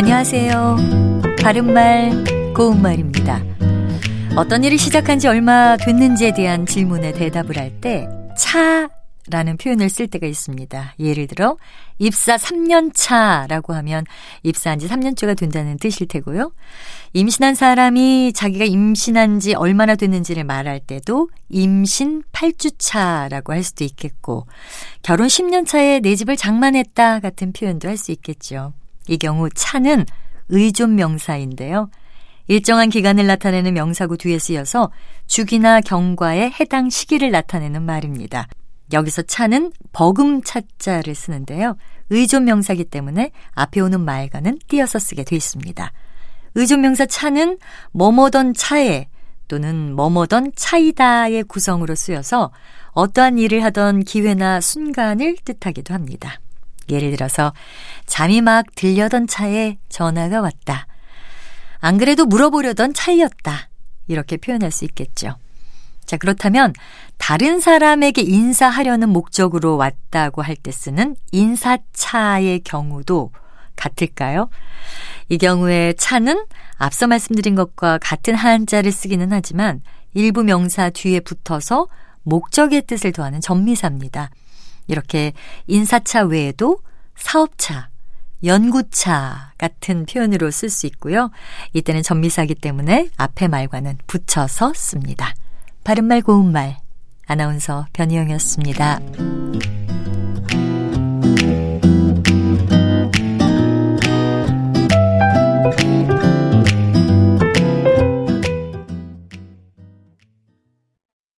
안녕하세요. 바른말, 고운말입니다. 어떤 일을 시작한 지 얼마 됐는지에 대한 질문에 대답을 할 때, 차 라는 표현을 쓸 때가 있습니다. 예를 들어, 입사 3년 차라고 하면 입사한 지 3년째가 된다는 뜻일 테고요. 임신한 사람이 자기가 임신한 지 얼마나 됐는지를 말할 때도 임신 8주 차라고 할 수도 있겠고, 결혼 10년 차에 내 집을 장만했다 같은 표현도 할 수 있겠죠. 이 경우 차는 의존 명사인데요. 일정한 기간을 나타내는 명사구 뒤에 쓰여서 주기나 경과에 해당 시기를 나타내는 말입니다. 여기서 차는 버금 차자를 쓰는데요. 의존 명사기 때문에 앞에 오는 말과는 띄어서 쓰게 돼 있습니다. 의존 명사 차는 뭐뭐던 차에 또는 뭐뭐던 차이다의 구성으로 쓰여서 어떠한 일을 하던 기회나 순간을 뜻하기도 합니다. 예를 들어서 잠이 막 들려던 차에 전화가 왔다. 안 그래도 물어보려던 차이였다. 이렇게 표현할 수 있겠죠. 자, 그렇다면 다른 사람에게 인사하려는 목적으로 왔다고 할 때 쓰는 인사차의 경우도 같을까요? 이 경우에 차는 앞서 말씀드린 것과 같은 한자를 쓰기는 하지만 일부 명사 뒤에 붙어서 목적의 뜻을 더하는 전미사입니다. 이렇게 인사차 외에도 사업차, 연구차 같은 표현으로 쓸 수 있고요. 이때는 전미사기 때문에 앞에 말과는 붙여서 씁니다. 바른말 고운말 아나운서 변희영이었습니다.